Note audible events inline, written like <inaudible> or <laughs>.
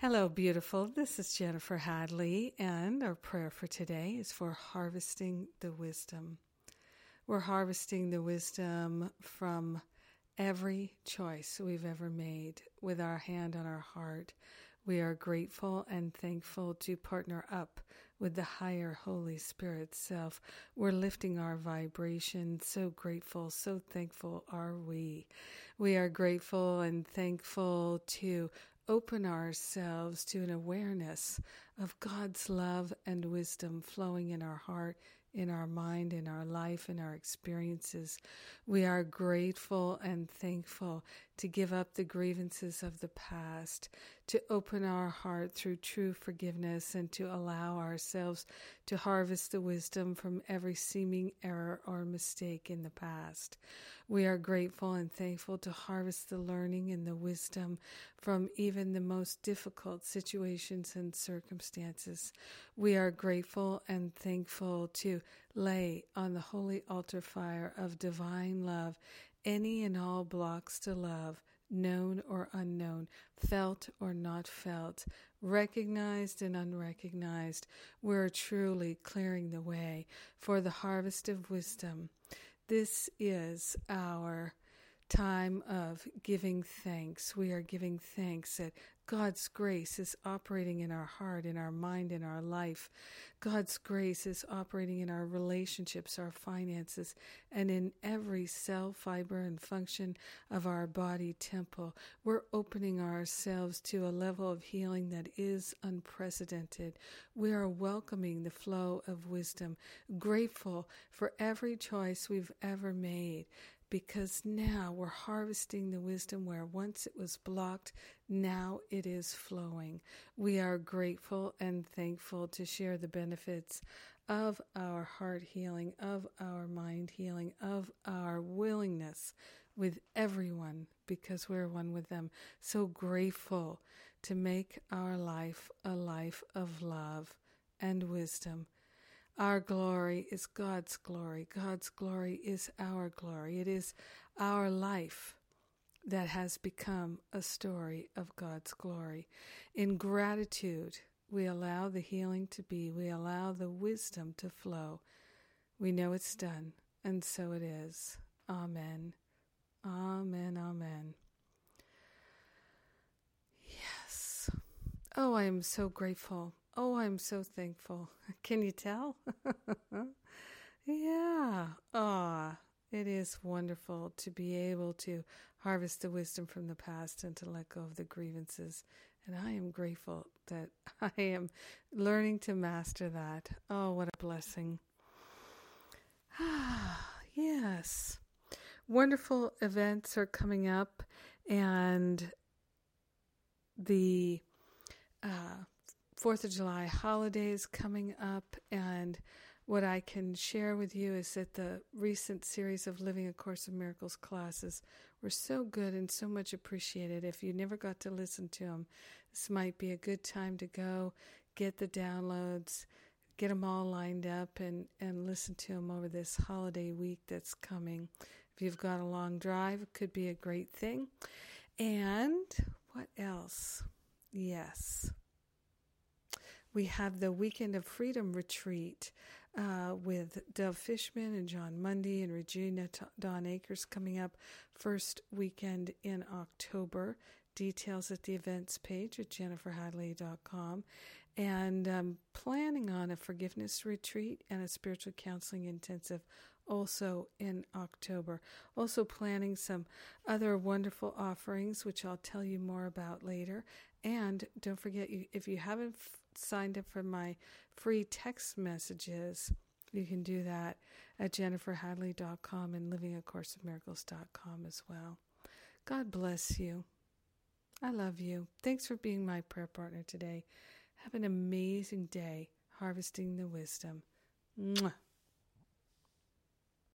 Hello, beautiful. This is Jennifer Hadley, and our prayer for today is for harvesting the wisdom. We're harvesting the wisdom from every choice we've ever made with our hand on our heart. We are grateful and thankful to partner up with the higher Holy Spirit self. We're lifting our vibration. So grateful, so thankful are we. We are grateful and thankful to open ourselves to an awareness of God's love and wisdom flowing in our heart, in our mind, in our life, in our experiences. We are grateful and thankful to give up the grievances of the past, to open our heart through true forgiveness, and to allow ourselves to harvest the wisdom from every seeming error or mistake in the past. We are grateful and thankful to harvest the learning and the wisdom from even the most difficult situations and circumstances. We are grateful and thankful to lay on the holy altar fire of divine love any and all blocks to love, known or unknown, felt or not felt, recognized and unrecognized. We're truly clearing the way for the harvest of wisdom. This is our time of giving thanks. We are giving thanks that God's grace is operating in our heart, in our mind, in our life. God's grace is operating in our relationships, our finances, and in every cell, fiber, and function of our body temple. We're opening ourselves to a level of healing that is unprecedented. We are welcoming the flow of wisdom, grateful for every choice we've ever made because now we're harvesting the wisdom where once it was blocked, now it is flowing. We are grateful and thankful to share the benefits of our heart healing, of our mind healing, of our willingness with everyone because we're one with them. So grateful to make our life a life of love and wisdom our glory is God's glory. God's glory is our glory. It is our life that has become a story of God's glory. In gratitude, we allow the healing to be, we allow the wisdom to flow. We know it's done, and so it is. Amen. Amen. Amen. Yes. Oh, I am so grateful Oh, I'm so thankful. <laughs> Can you tell? <laughs> yeah. Ah, it is wonderful to be able to harvest the wisdom from the past and to let go of the grievances. And I am grateful that <laughs> I am learning to master that. Oh, what a blessing. Ah, <sighs> yes. Wonderful events are coming up, and the uh, Fourth of July holidays coming up, and what I can share with you is that the recent series of Living a Course of Miracles classes were so good and so much appreciated. If you never got to listen to them, this might be a good time to go get the downloads, get them all lined up, and, and listen to them over this holiday week that's coming. If you've got a long drive, it could be a great thing. And what else? Yes we have the Weekend of Freedom retreat uh, with Dove Fishman and Jon Mundy and Regina T- Dawn Akers coming up first weekend in October. Details at the events page at jenniferhadley.com. And um, planning on a forgiveness retreat and a spiritual counseling intensive also in October. Also, planning some other wonderful offerings, which I'll tell you more about later. And don't forget, if you haven't signed up for my free text messages, you can do that at jenniferhadley.com and livingacourseofmiracles.com as well. God bless you. I love you. Thanks for being my prayer partner today. Have an amazing day harvesting the wisdom. Mwah.